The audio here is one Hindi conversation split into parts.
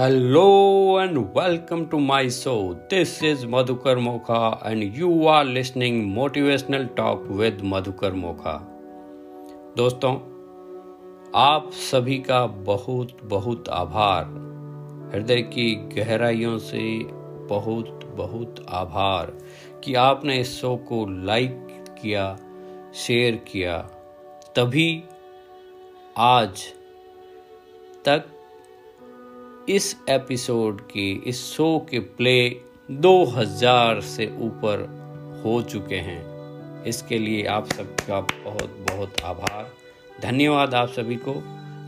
Hello and welcome to my show this is Madhukar Mokha and you are listening motivational talk with Madhukar Mokha दोस्तों, आप सभी का बहुत बहुत आभार। हृदय की गहराइयों से बहुत बहुत आभार कि आपने इस शो को लाइक किया शेयर किया। तभी आज तक इस एपिसोड के, इस शो के प्ले 2000 से ऊपर हो चुके हैं। इसके लिए आप सबका बहुत बहुत आभार। धन्यवाद आप सभी को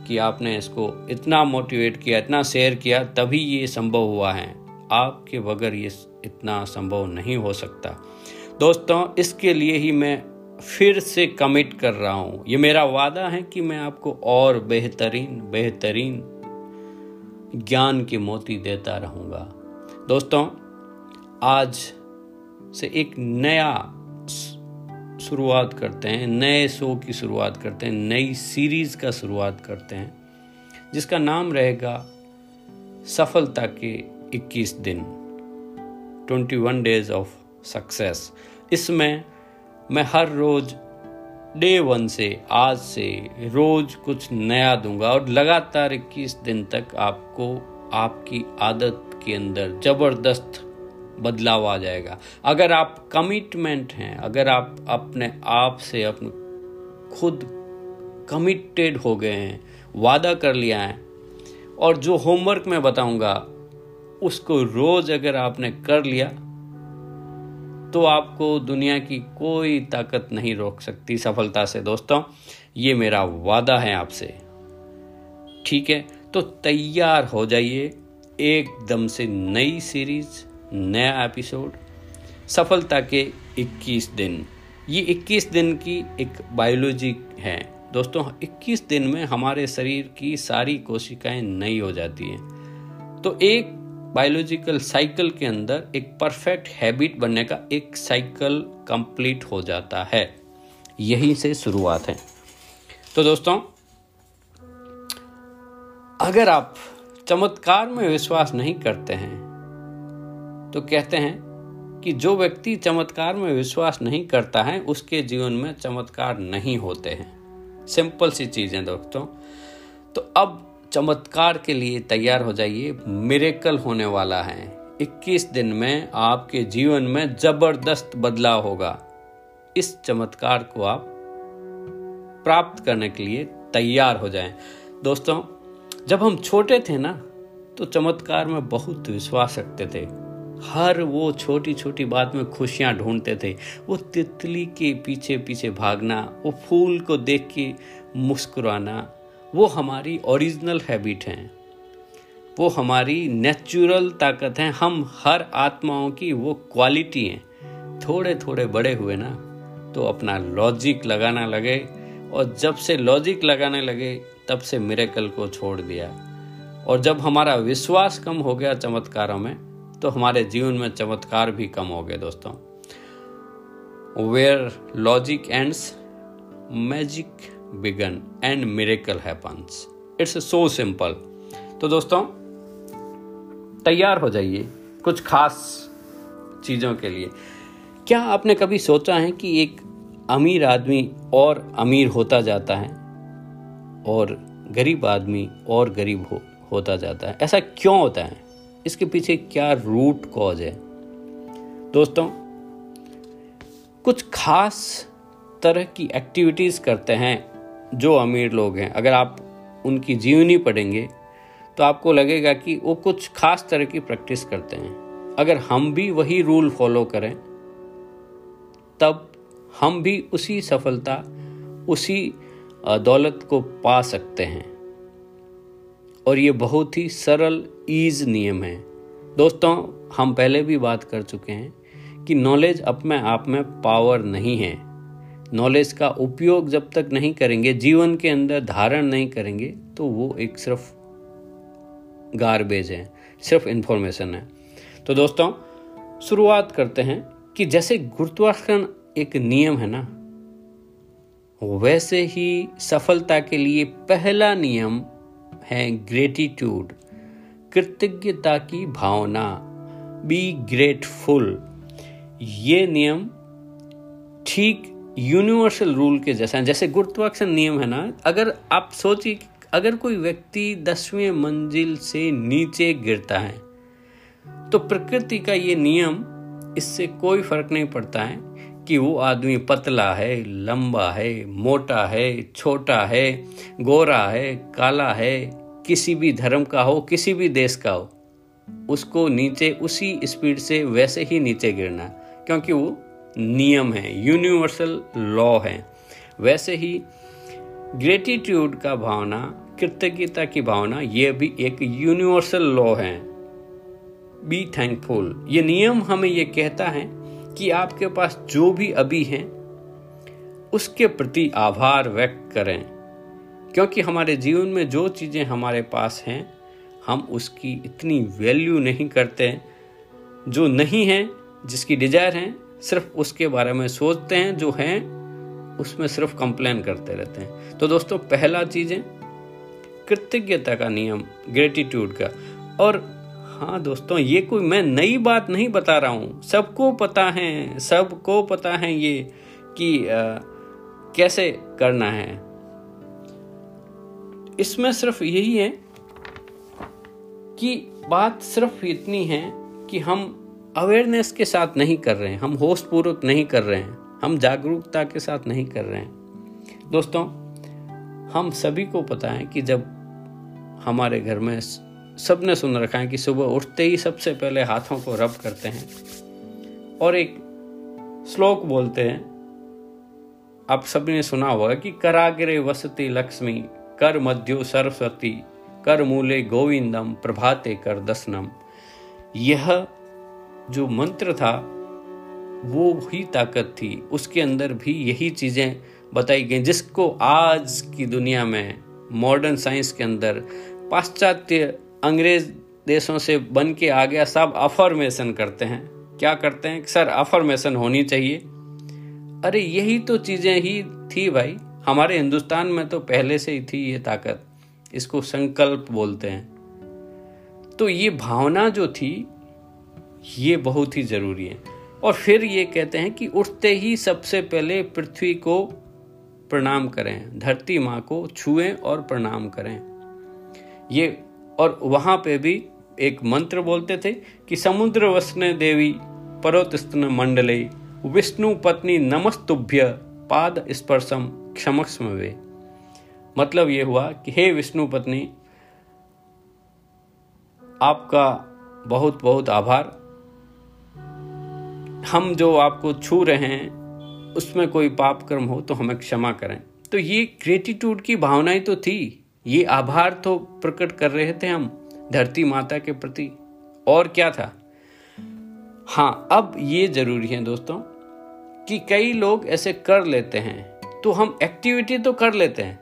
कि आपने इसको इतना मोटिवेट किया, इतना शेयर किया, तभी ये संभव हुआ है। आपके बगैर ये इतना संभव नहीं हो सकता। दोस्तों, इसके लिए ही मैं फिर से कमिट कर रहा हूँ। ये मेरा वादा है कि मैं आपको और बेहतरीन बेहतरीन ज्ञान के मोती देता रहूँगा। दोस्तों, आज से एक नया शुरुआत करते हैं, नए शो की शुरुआत करते हैं, नई सीरीज़ का शुरुआत करते हैं, जिसका नाम रहेगा सफलता के 21 दिन 21 डेज़ ऑफ़ सक्सेस। इसमें मैं हर रोज डे वन से, आज से रोज कुछ नया दूँगा और लगातार इक्कीस दिन तक आपको, आपकी आदत के अंदर ज़बरदस्त बदलाव आ जाएगा। अगर आप कमिटमेंट हैं, अगर आप अपने आप से अपने खुद कमिटेड हो गए हैं, वादा कर लिया है, और जो होमवर्क मैं बताऊँगा, उसको रोज अगर आपने कर लिया तो आपको दुनिया की कोई ताकत नहीं रोक सकती, सफलता से। दोस्तों, ये मेरा वादा है आपसे। ठीक है? तो तैयार हो जाइए एकदम से नई सीरीज़, नया एपिसोड, सफलता के 21 दिन। ये 21 दिन की एक बायोलॉजी है। दोस्तों 21 दिन में हमारे शरीर की सारी कोशिकाएँ नई हो जाती हैं। तो एक बायोलॉजिकल साइकिल के अंदर एक परफेक्ट हैबिट बनने का एक साइकिल कंप्लीट हो जाता है। यहीं से शुरुआत है। तो दोस्तों, अगर आप चमत्कार में विश्वास नहीं करते हैं तो कहते हैं कि जो व्यक्ति चमत्कार में विश्वास नहीं करता है, उसके जीवन में चमत्कार नहीं होते हैं। सिंपल सी चीज़ें दोस्तों। तो अब चमत्कार के लिए तैयार हो जाइए। मिरेकल होने वाला है। 21 दिन में आपके जीवन में ज़बरदस्त बदलाव होगा। इस चमत्कार को आप प्राप्त करने के लिए तैयार हो जाएँ। दोस्तों, जब हम छोटे थे ना तो चमत्कार में बहुत विश्वास रखते थे। हर वो छोटी छोटी बात में खुशियाँ ढूंढते थे। वो तितली के पीछे पीछे भागना, वो फूल को देख के मुस्कुराना वो हमारी ओरिजिनल हैबिट हैं। वो हमारी नेचुरल ताकत हैं। हम हर आत्माओं की वो क्वालिटी हैं। थोड़े थोड़े बड़े हुए ना तो अपना लॉजिक लगाना लगे। और जब से लॉजिक लगाने लगे, तब से मिरेकल को छोड़ दिया। और जब हमारा विश्वास कम हो गया चमत्कारों में तो हमारे जीवन में चमत्कार भी कम हो गए दोस्तों। Where logic ends magic begin and miracle happens it's so simple तो दोस्तों, तैयार हो जाइए कुछ खास चीज़ों के लिए। क्या आपने कभी सोचा है कि एक अमीर आदमी और अमीर होता जाता है और गरीब आदमी और गरीब हो, होता जाता है? ऐसा क्यों होता है? इसके पीछे क्या रूट कॉज है? दोस्तों, कुछ खास तरह की एक्टिविटीज़ करते हैं जो अमीर लोग हैं, अगर आप उनकी जीवनी पढ़ेंगे तो आपको लगेगा कि वो कुछ खास तरह की प्रैक्टिस करते हैं। अगर हम भी वही रूल फॉलो करें, तब हम भी उसी सफलता, उसी दौलत को पा सकते हैं। और ये बहुत ही सरल ईज नियम है। दोस्तों, हम पहले भी बात कर चुके हैं कि नॉलेज अपने आप में पावर नहीं है। नॉलेज का उपयोग जब तक नहीं करेंगे, जीवन के अंदर धारण नहीं करेंगे तो वो एक सिर्फ़ गार्बेज है, सिर्फ़ इंफॉर्मेशन है। तो दोस्तों, शुरुआत करते हैं कि जैसे गुरुत्वाकर्षण एक नियम है ना, वैसे ही सफलता के लिए पहला नियम है ग्रेटिट्यूड कृतज्ञता की भावना बी ग्रेटफुल ये नियम ठीक यूनिवर्सल रूल के जैसा जैसे गुरुत्वाकर्षण नियम है ना, अगर आप सोचिए अगर कोई व्यक्ति दसवें मंजिल से नीचे गिरता है तो प्रकृति का ये नियम, इससे कोई फ़र्क नहीं पड़ता है कि वो आदमी पतला है, लंबा है, मोटा है, छोटा है, गोरा है, काला है, किसी भी धर्म का हो, किसी भी देश का हो, उसको नीचे, उसी स्पीड से वैसे ही नीचे गिरना क्योंकि वो नियम है यूनिवर्सल लॉ है। वैसे ही ग्रेटिट्यूड का भावना, कृतज्ञता की भावना, ये भी एक यूनिवर्सल लॉ है। बी थैंकफुल ये नियम हमें ये कहता है कि आपके पास जो भी अभी है, उसके प्रति आभार व्यक्त करें। क्योंकि हमारे जीवन में जो चीज़ें हमारे पास हैं, हम उसकी इतनी वैल्यू नहीं करते। जो नहीं है, जिसकी डिज़ायर है सिर्फ़ उसके बारे में सोचते हैं जो हैं उसमें सिर्फ़ कंप्लेन करते रहते हैं। तो दोस्तों पहला चीज़ है कृतज्ञता का नियम ग्रेटिट्यूड का। और हाँ दोस्तों ये कोई मैं नई बात नहीं बता रहा हूँ। सबको पता है सबको पता है ये कि आ, कैसे करना है। इसमें सिर्फ़ यही है कि बात सिर्फ़ इतनी है कि हम अवेयरनेस के साथ नहीं कर रहे हैं। हम होश पूर्वक नहीं कर रहे हैं। हम जागरूकता के साथ नहीं कर रहे हैं। दोस्तों, हम सभी को पता है कि जब हमारे घर में सबने सुन रखा है कि सुबह उठते ही सबसे पहले हाथों को रब करते हैं और एक श्लोक बोलते हैं। आप सभी ने सुना होगा कि कराग्रे वसती लक्ष्मी, कर मध्यो सरस्वती, कर मूले गोविंदम, प्रभाते कर दसनम यह जो मंत्र था, वो ही ताकत थी। उसके अंदर भी यही चीज़ें बताई गई, जिसको आज की दुनिया में मॉडर्न साइंस के अंदर, पाश्चात्य अंग्रेज़ देशों से बन के आ गया सब अफर्मेशन करते हैं। क्या करते हैं? सर अफर्मेशन होनी चाहिए। अरे, यही तो चीज़ें ही थी भाई। हमारे हिंदुस्तान में तो पहले से ही थी ये ताकत। इसको संकल्प बोलते हैं। तो ये भावना जो थी ये बहुत ही ज़रूरी है। और फिर ये कहते हैं कि उठते ही सबसे पहले पृथ्वी को प्रणाम करें, धरती माँ को छुएँ और प्रणाम करें। ये और वहाँ पे भी एक मंत्र बोलते थे कि समुद्र वसने देवी पर्वतस्तन मंडले, विष्णु पत्नी नमस्तुभ्य पाद स्पर्शम क्षमक्ष्म वे मतलब ये हुआ कि हे विष्णु पत्नी, आपका बहुत बहुत आभार। हम जो आपको छू रहे हैं, उसमें कोई पाप कर्म हो तो हमें क्षमा करें। तो ये ग्रेटिट्यूड की भावनाएँ तो थी। ये आभार तो प्रकट कर रहे थे हम, धरती माता के प्रति। और क्या था? हाँ अब ये ज़रूरी है दोस्तों, कि कई लोग ऐसे कर लेते हैं तो हम एक्टिविटी तो कर लेते हैं।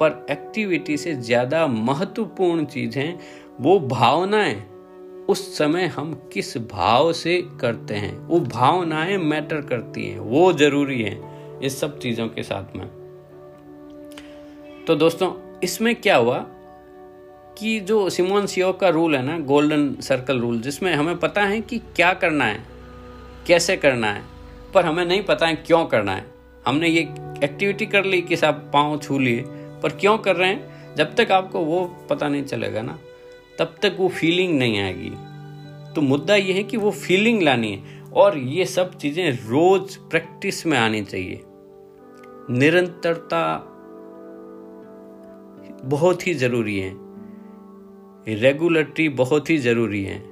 पर एक्टिविटी से ज़्यादा महत्वपूर्ण चीज़ है वो भावनाएँ। उस समय हम किस भाव से करते हैं? वो भावनाएँ मैटर करती हैं, वो ज़रूरी है इस सब चीज़ों के साथ में। तो दोस्तों, इसमें क्या हुआ कि जो सिमोन सियो का रूल है ना गोल्डन सर्कल रूल जिसमें हमें पता है कि क्या करना है, कैसे करना है, पर हमें नहीं पता है क्यों करना है। हमने ये एक्टिविटी कर ली कि साहब पाँव छू लिए, पर क्यों कर रहे हैं? जब तक आपको वो पता नहीं चलेगा ना तब तक वो फीलिंग नहीं आएगी। तो मुद्दा ये है कि वो फीलिंग लानी है और ये सब चीज़ें रोज प्रैक्टिस में आनी चाहिए। निरंतरता बहुत ही ज़रूरी है। रेगुलरिटी बहुत ही ज़रूरी है।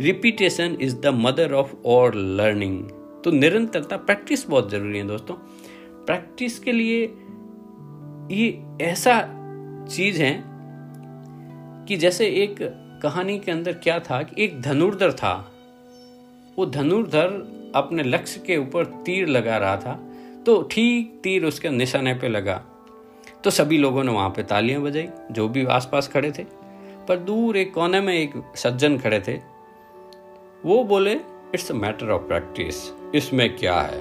Repetition is the mother of all learning तो निरंतरता प्रैक्टिस बहुत ज़रूरी है दोस्तों। प्रैक्टिस के लिए ये ऐसा चीज़ है कि जैसे एक कहानी के अंदर क्या था कि एक धनुर्धर था। वो धनुर्धर अपने लक्ष्य के ऊपर तीर लगा रहा था। तो ठीक तीर उसके निशाने पे लगा। तो सभी लोगों ने वहाँ पे तालियाँ बजाई, जो भी आसपास खड़े थे। पर दूर एक कोने में एक सज्जन खड़े थे। वो बोले it's a matter of practice इसमें क्या है?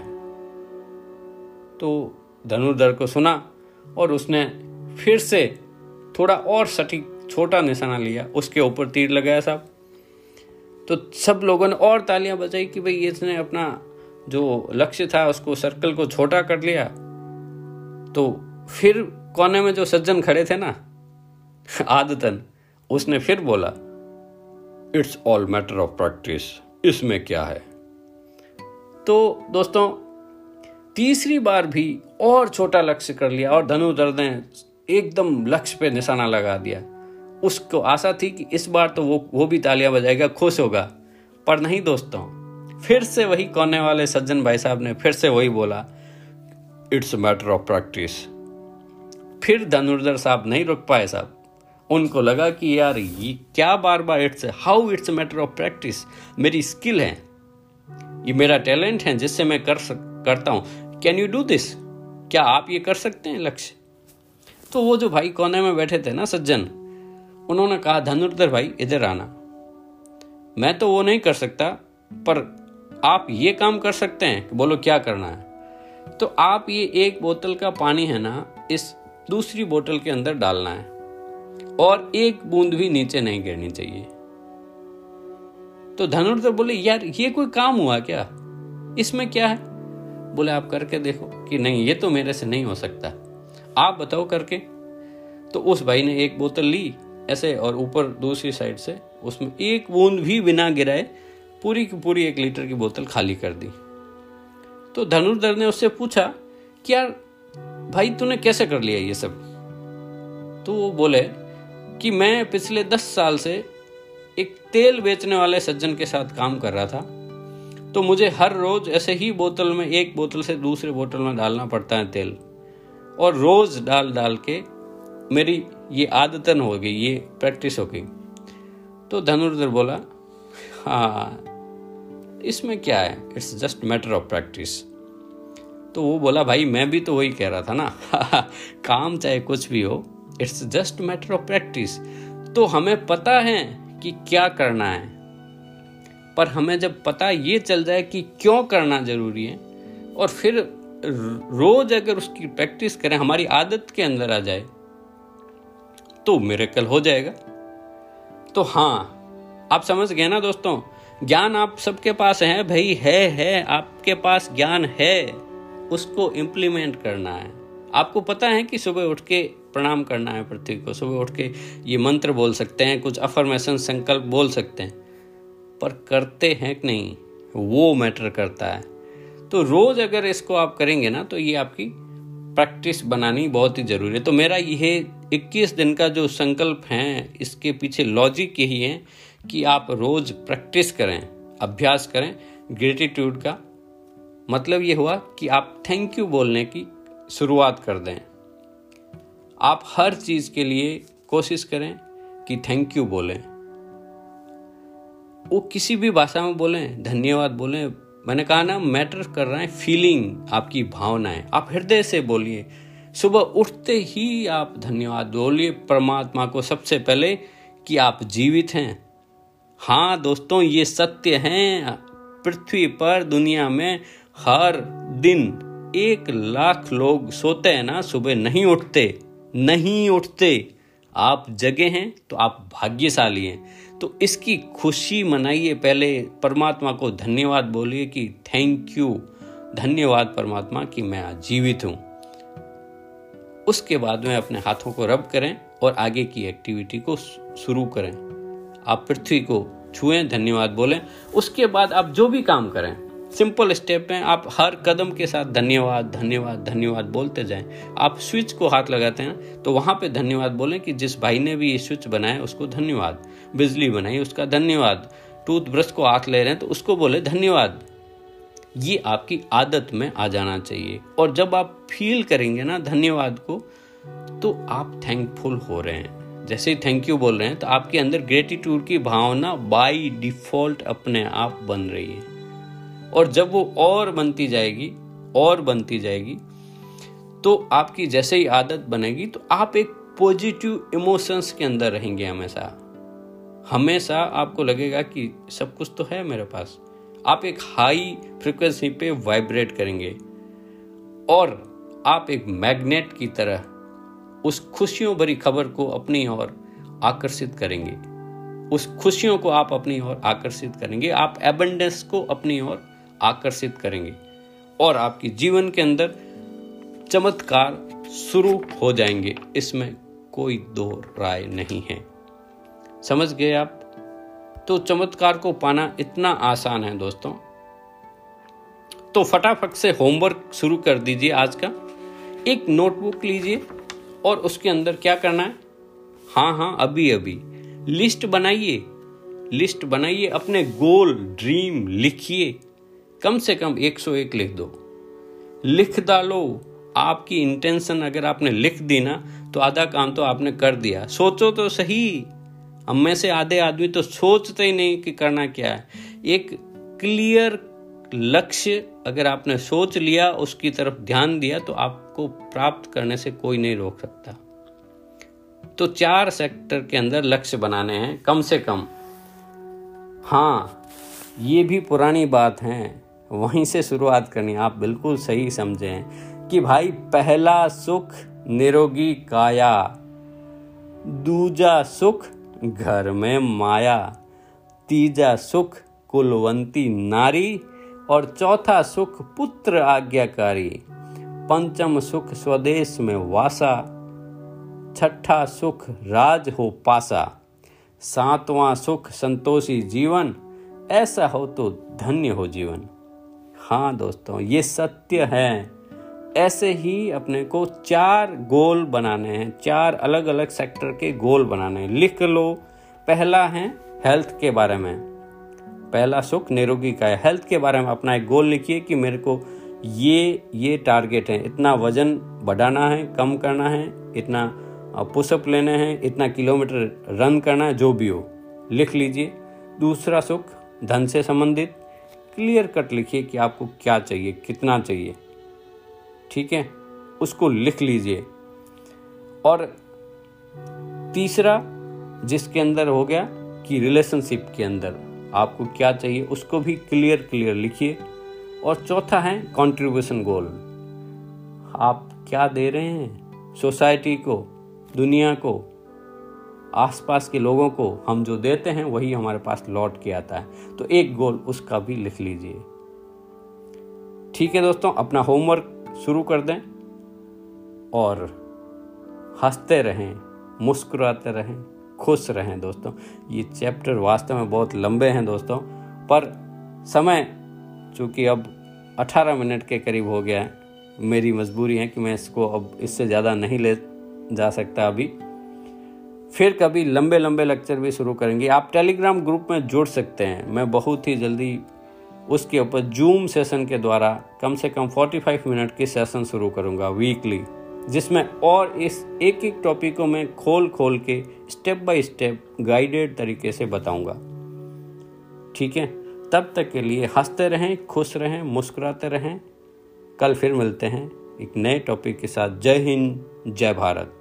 तो धनुर्धर को सुना और उसने फिर से थोड़ा और सटीक छोटा निशाना लिया, उसके ऊपर तीर लगाया साहब। तो सब लोगों ने और तालियाँ बजाई कि भाई इसने अपना जो लक्ष्य था, उसको सर्कल को छोटा कर लिया। तो फिर कोने में जो सज्जन खड़े थे ना, आदतन, उसने फिर बोला it's all matter of practice इसमें क्या है? तो दोस्तों, तीसरी बार भी और छोटा लक्ष्य कर लिया और धनुधर ने एकदम लक्ष्य पे निशाना लगा दिया। उसको आशा थी कि इस बार तो वो वो भी तालियाँ बजाएगा, खुश होगा। पर नहीं दोस्तों, फिर से वही कोने वाले सज्जन भाई साहब ने फिर से वही बोला इट्स मैटर ऑफ़ प्रैक्टिस फिर धनुर्धर साहब नहीं रुक पाए साहब। उनको लगा कि यार ये क्या बार बार it's how it's matter of practice मेरी स्किल है। ये मेरा टैलेंट है जिससे मैं कर सक, करता हूँ। कैन यू डू दिस क्या आप ये कर सकते हैं लक्ष्य? तो वो जो भाई कोने में बैठे थे ना सज्जन उन्होंने कहा, धनुर्धर भाई, इधर आना। मैं तो वो नहीं कर सकता, पर आप ये काम कर सकते हैं कि बोलो क्या करना है। तो आप ये एक बोतल का पानी है ना, इस दूसरी बोतल के अंदर डालना है, और एक बूंद भी नीचे नहीं गिरनी चाहिए। तो धनुर्धर बोले, यार, ये कोई काम हुआ क्या? इसमें क्या है? बोले, आप करके देखो कि नहीं, ये तो मेरे से नहीं हो सकता। आप बताओ करके। तो उस भाई ने एक बोतल ली ऐसे और ऊपर दूसरी साइड से उसमें एक बूंद भी बिना गिराए पूरी की पूरी एक लीटर की बोतल खाली कर दी। तो धनुर्धर ने उससे पूछा कि यार, भाई तूने कैसे कर लिया ये सब? तो वो बोले कि, मैं पिछले दस साल से एक तेल बेचने वाले सज्जन के साथ काम कर रहा था। तो मुझे हर रोज ऐसे ही बोतल में, एक बोतल से दूसरे बोतल में डालना पड़ता है तेल और रोज डाल डाल के मेरी ये आदतन हो गई, ये प्रैक्टिस हो गई। तो धनुर्धर बोला हाँ इसमें क्या है? It's just matter of practice तो वो बोला, भाई, मैं भी तो वही कह रहा था ना। काम चाहे कुछ भी हो it's just matter of practice तो हमें पता है कि क्या करना है। पर हमें जब पता ये चल जाए कि क्यों करना ज़रूरी है, और फिर रोज अगर उसकी प्रैक्टिस करें, हमारी आदत के अंदर आ जाए तो मेरे कल हो जाएगा। तो हाँ आप समझ गए ना दोस्तों? ज्ञान आप सबके पास है, भाई, है है, आपके पास ज्ञान है, उसको इम्प्लीमेंट करना है। आपको पता है कि सुबह उठ के प्रणाम करना है पृथ्वी को, सुबह उठ के ये मंत्र बोल सकते हैं, कुछ अफर्मेशन संकल्प बोल सकते हैं, पर करते हैं कि नहीं? वो मैटर करता है। तो रोज अगर इसको आप करेंगे ना तो ये आपकी प्रैक्टिस बनानी बहुत ही ज़रूरी है। तो मेरा ये 21 दिन का जो संकल्प है, इसके पीछे लॉजिक यही है कि आप रोज प्रैक्टिस करें, अभ्यास करें ग्रेटिट्यूड का। मतलब ये हुआ कि आप थैंक यू बोलने की शुरुआत कर दें। आप हर चीज़ के लिए कोशिश करें कि थैंक यू बोलें। वो किसी भी भाषा में बोलें, धन्यवाद बोलें। मैंने कहा ना मैटर कर रहा है फीलिंग आपकी भावनाएँ। आप हृदय से बोलिए। सुबह उठते ही आप धन्यवाद बोलिए परमात्मा को सबसे पहले कि आप जीवित हैं। हाँ दोस्तों, ये सत्य हैं। पृथ्वी पर, दुनिया में हर दिन एक लाख लोग सोते हैं ना, सुबह नहीं उठते नहीं उठते। आप जगे हैं तो आप भाग्यशाली हैं। तो इसकी खुशी मनाइए पहले, परमात्मा को धन्यवाद बोलिए कि थैंक यू धन्यवाद परमात्मा कि मैं आज जीवित हूँ। उसके बाद में अपने हाथों को रब करें और आगे की एक्टिविटी को शुरू करें। आप पृथ्वी को छुएँ, धन्यवाद बोलें। उसके बाद आप जो भी काम करें सिंपल स्टेप में आप हर कदम के साथ धन्यवाद धन्यवाद धन्यवाद बोलते जाएँ। आप स्विच को हाथ लगाते हैं तो वहाँ पे धन्यवाद बोलें कि जिस भाई ने भी ये स्विच बनाया, उसको धन्यवाद। बिजली बनाई, उसका धन्यवाद। टूथब्रश को हाथ ले रहे हैं तो उसको बोले धन्यवाद। ये आपकी आदत में आ जाना चाहिए। और जब आप फील करेंगे ना धन्यवाद को तो आप थैंकफुल हो रहे हैं। जैसे थैंक यू बोल रहे हैं तो आपके अंदर ग्रेटिट्यूड की भावना बाय डिफ़ॉल्ट अपने आप बन रही है। और जब वो और बनती जाएगी, और बनती जाएगी तो आपकी जैसे ही आदत बनेगी तो आप एक पॉजिटिव इमोशंस के अंदर रहेंगे हमेशा। हमेशा आपको लगेगा कि सब कुछ तो है मेरे पास। आप एक हाई फ्रिक्वेंसी पे वाइब्रेट करेंगे और आप एक मैग्नेट की तरह उस खुशियों भरी खबर को अपनी ओर आकर्षित करेंगे। उस खुशियों को आप अपनी ओर आकर्षित करेंगे। आप एबंडेंस को अपनी ओर आकर्षित करेंगे और आपके जीवन के अंदर चमत्कार शुरू हो जाएँगे। इसमें कोई दो राय नहीं है। समझ गए आप? तो चमत्कार को पाना इतना आसान है दोस्तों। तो फटाफट से होमवर्क शुरू कर दीजिए आज का। एक नोटबुक लीजिए और उसके अंदर क्या करना है? हाँ हाँ अभी अभी। लिस्ट बनाइए। लिस्ट बनाइए, अपने गोल ड्रीम लिखिए। कम से कम 101 लिख दो। लिख डालो। आपकी इंटेंशन अगर आपने लिख दी ना तो आधा काम तो आपने कर दिया। सोचो तो सही। हम में से आधे आदमी तो सोचते ही नहीं कि करना क्या है। एक क्लियर लक्ष्य अगर आपने सोच लिया, उसकी तरफ़ ध्यान दिया तो आपको प्राप्त करने से कोई नहीं रोक सकता। तो चार सेक्टर के अंदर लक्ष्य बनाने हैं, कम से कम। हाँ ये भी पुरानी बात है। वहीं से शुरुआत करनी, आप बिल्कुल सही समझे कि भाई, पहला सुख निरोगी काया, दूजा सुख घर में माया, तीजा सुख कुलवंती नारी और चौथा सुख पुत्र आज्ञाकारी। पंचम सुख स्वदेश में वासा, छठा सुख राज हो पासा। सातवां सुख संतोषी जीवन, ऐसा हो तो धन्य हो जीवन। हाँ दोस्तों, ये सत्य है। ऐसे ही अपने को चार गोल बनाने हैं, चार अलग अलग सेक्टर के गोल बनाने हैं। लिख लो, पहला है हेल्थ के बारे में। पहला सुख निरोगी का है। हेल्थ के बारे में अपना एक गोल लिखिए कि मेरे को ये ये टारगेट है। इतना वज़न बढ़ाना है, कम करना है, इतना पुशअप लेने हैं, इतना किलोमीटर रन करना है, जो भी हो। लिख लीजिए। दूसरा सुख, धन से संबंधित। क्लियर कट लिखिए कि आपको क्या चाहिए, कितना चाहिए। ठीक है? उसको लिख लीजिए। और तीसरा, जिसके अंदर हो गया कि रिलेशनशिप के अंदर, आपको क्या चाहिए, उसको भी क्लियर क्लियर लिखिए। और चौथा है कंट्रीब्यूशन गोल आप क्या दे रहे हैं? सोसाइटी को, दुनिया को, आसपास के लोगों को हम जो देते हैं, वही हमारे पास लौट के आता है। तो एक गोल उसका भी लिख लीजिए। ठीक है दोस्तों, अपना होमवर्क शुरू कर दें और हँसते रहें, मुस्कुराते रहें, खुश रहें दोस्तों। ये चैप्टर वास्तव में बहुत लंबे हैं दोस्तों, पर समय चूँकि अब 18 मिनट के करीब हो गया है, मेरी मजबूरी है कि मैं इसको अब इससे ज़्यादा नहीं ले जा सकता अभी। फिर कभी लंबे लंबे लेक्चर भी शुरू करेंगे। आप टेलीग्राम ग्रुप में जुड़ सकते हैं। मैं बहुत ही जल्दी उसके ऊपर जूम सेशन के द्वारा कम से कम 45 मिनट की सेशन शुरू करूँगा वीकली जिसमें और इस एक एक टॉपिक को मैं खोल खोल के स्टेप बाय स्टेप गाइडेड तरीके से बताऊँगा। ठीक है? तब तक के लिए हँसते रहें, खुश रहें, मुस्कुराते रहें। कल फिर मिलते हैं एक नए टॉपिक के साथ। जय हिंद, जय भारत।